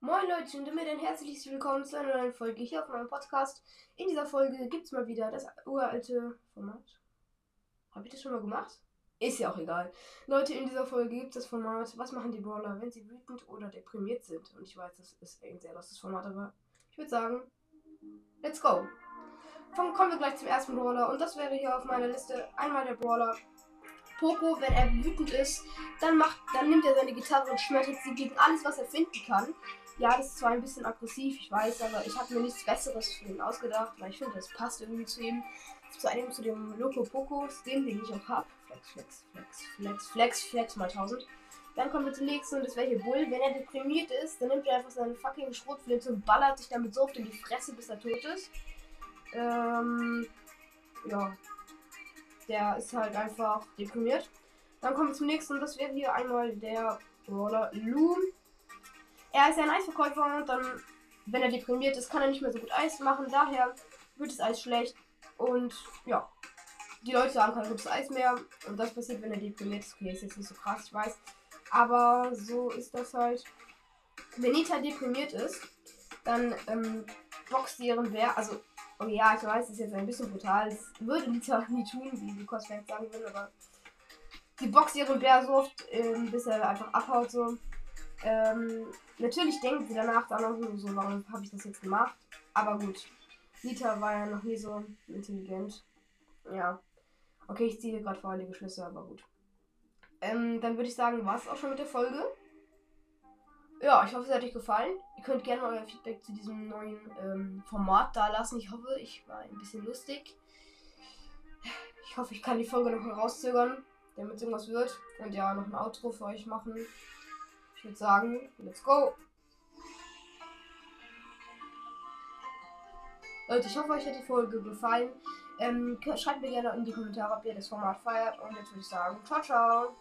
Moin Leute und damit ein herzliches Willkommen zu einer neuen Folge hier auf meinem Podcast. In dieser Folge gibt es mal wieder das uralte Format. Habe ich das schon mal gemacht? Ist ja auch egal. Leute, in dieser Folge gibt es das Format, was machen die Brawler, wenn sie wütend oder deprimiert sind. Und ich weiß, das ist ein sehr lostes Format, aber ich würde sagen, let's go. Kommen wir gleich zum ersten Brawler und das wäre hier auf meiner Liste einmal der Brawler Poco, wenn er wütend ist, dann macht, dann nimmt er seine Gitarre und schmettert sie gegen alles, was er finden kann. Ja, das ist zwar ein bisschen aggressiv, ich weiß, aber ich habe mir nichts Besseres für ihn ausgedacht, weil ich finde, das passt irgendwie zu ihm. Zu einem, zu dem Loco Pocos, den, den ich auch habe. Flex, Flex, Flex, Flex, Flex, Flex mal 1000. Dann kommt wir zum nächsten und das wäre hier Bull. Wenn er deprimiert ist, dann nimmt er einfach seine fucking Schrotflinte und ballert sich damit so oft in die Fresse, bis er tot ist. Ähm, ja. Der ist halt einfach deprimiert. Dann kommen wir zum nächsten und das wäre hier einmal der Brawler Loom. Er ist ja ein Eisverkäufer und dann, wenn er deprimiert ist, kann er nicht mehr so gut Eis machen. Daher wird das Eis schlecht. Und ja, die Leute haben kein gutes Eis mehr. Und das passiert, wenn er deprimiert ist. Okay, ist jetzt nicht so krass, ich weiß. Aber so ist das halt. Wenn Nita deprimiert ist, dann ähm, boxt ihren Bär. Also, oh ja, ich weiß, das ist jetzt ein bisschen brutal. Das würde Nita nie tun, wie Lukas vielleicht sagen will, aber die boxt ihren Bär so oft, ähm, bis er einfach abhaut. So. Ähm, natürlich denkt sie danach dann auch so, warum habe ich das jetzt gemacht? Aber gut. Nita war ja noch nie so intelligent. Ja. Okay, ich ziehe gerade vorherige Schlüsse, aber gut. Ähm, dann würde ich sagen, war es auch schon mit der Folge. Ja, ich hoffe, es hat euch gefallen. Ihr könnt gerne euer Feedback zu diesem neuen ähm, Format da lassen. Ich hoffe, ich war ein bisschen lustig. Ich hoffe, ich kann die Folge noch herauszögern, damit irgendwas wird. Und ja, noch ein Outro für euch machen. Ich würde sagen, let's go. Leute, ich hoffe, euch hat die Folge gefallen. Ähm, schreibt mir gerne in die Kommentare, ob ihr das Format feiert. Und jetzt würde ich sagen, ciao, ciao.